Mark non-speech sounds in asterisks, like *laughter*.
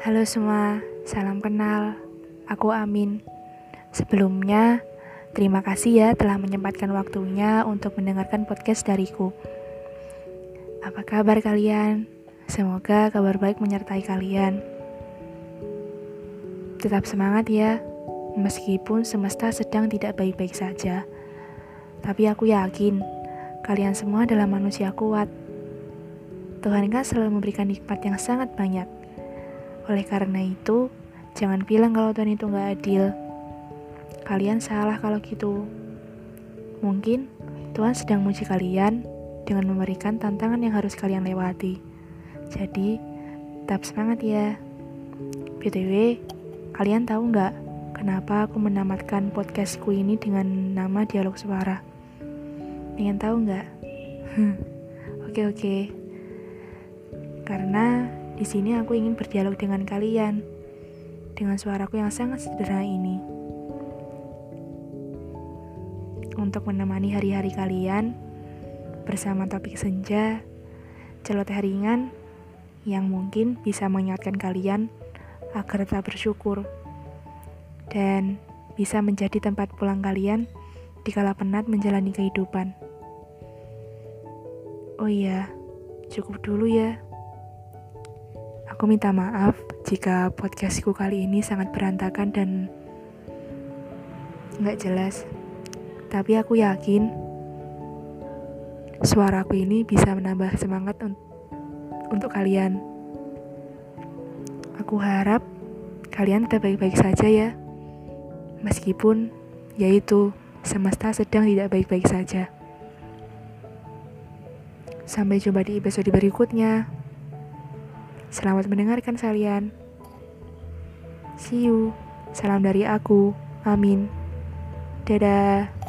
Halo semua, salam kenal. Aku Amin. Sebelumnya, terima kasih ya telah menyempatkan waktunya untuk mendengarkan podcast dariku. Apa kabar kalian? Semoga kabar baik menyertai kalian. Tetap semangat ya, meskipun semesta sedang tidak baik-baik saja. Tapi aku yakin, kalian semua adalah manusia kuat. Tuhan kan selalu memberikan nikmat yang sangat banyak oleh karena itu, jangan bilang kalau Tuhan itu nggak adil. Kalian salah kalau gitu. Mungkin Tuhan sedang muji kalian dengan memberikan tantangan yang harus kalian lewati. Jadi, tetap semangat ya. BTW, kalian tahu nggak kenapa aku menamatkan podcastku ini dengan nama Dialog Suara? Ingin tahu nggak? *laughs* Oke oke. Karena di sini aku ingin berdialog dengan kalian, dengan suaraku yang sangat sederhana ini. Untuk menemani hari-hari kalian, bersama topik senja, celoteh ringan, yang mungkin bisa mengingatkan kalian agar tetap bersyukur, dan bisa menjadi tempat pulang kalian dikala penat menjalani kehidupan. Oh iya, cukup dulu ya. Aku minta maaf jika podcastku kali ini sangat berantakan dan nggak jelas. Tapi aku yakin suaraku ini bisa menambah semangat un untuk kalian. Aku harap kalian tetap baik-baik saja ya. Meskipun yaitu semesta sedang tidak baik-baik saja. Sampai jumpa di episode berikutnya. Selamat mendengarkan kalian. See you. Salam dari aku. Amin. Dadah.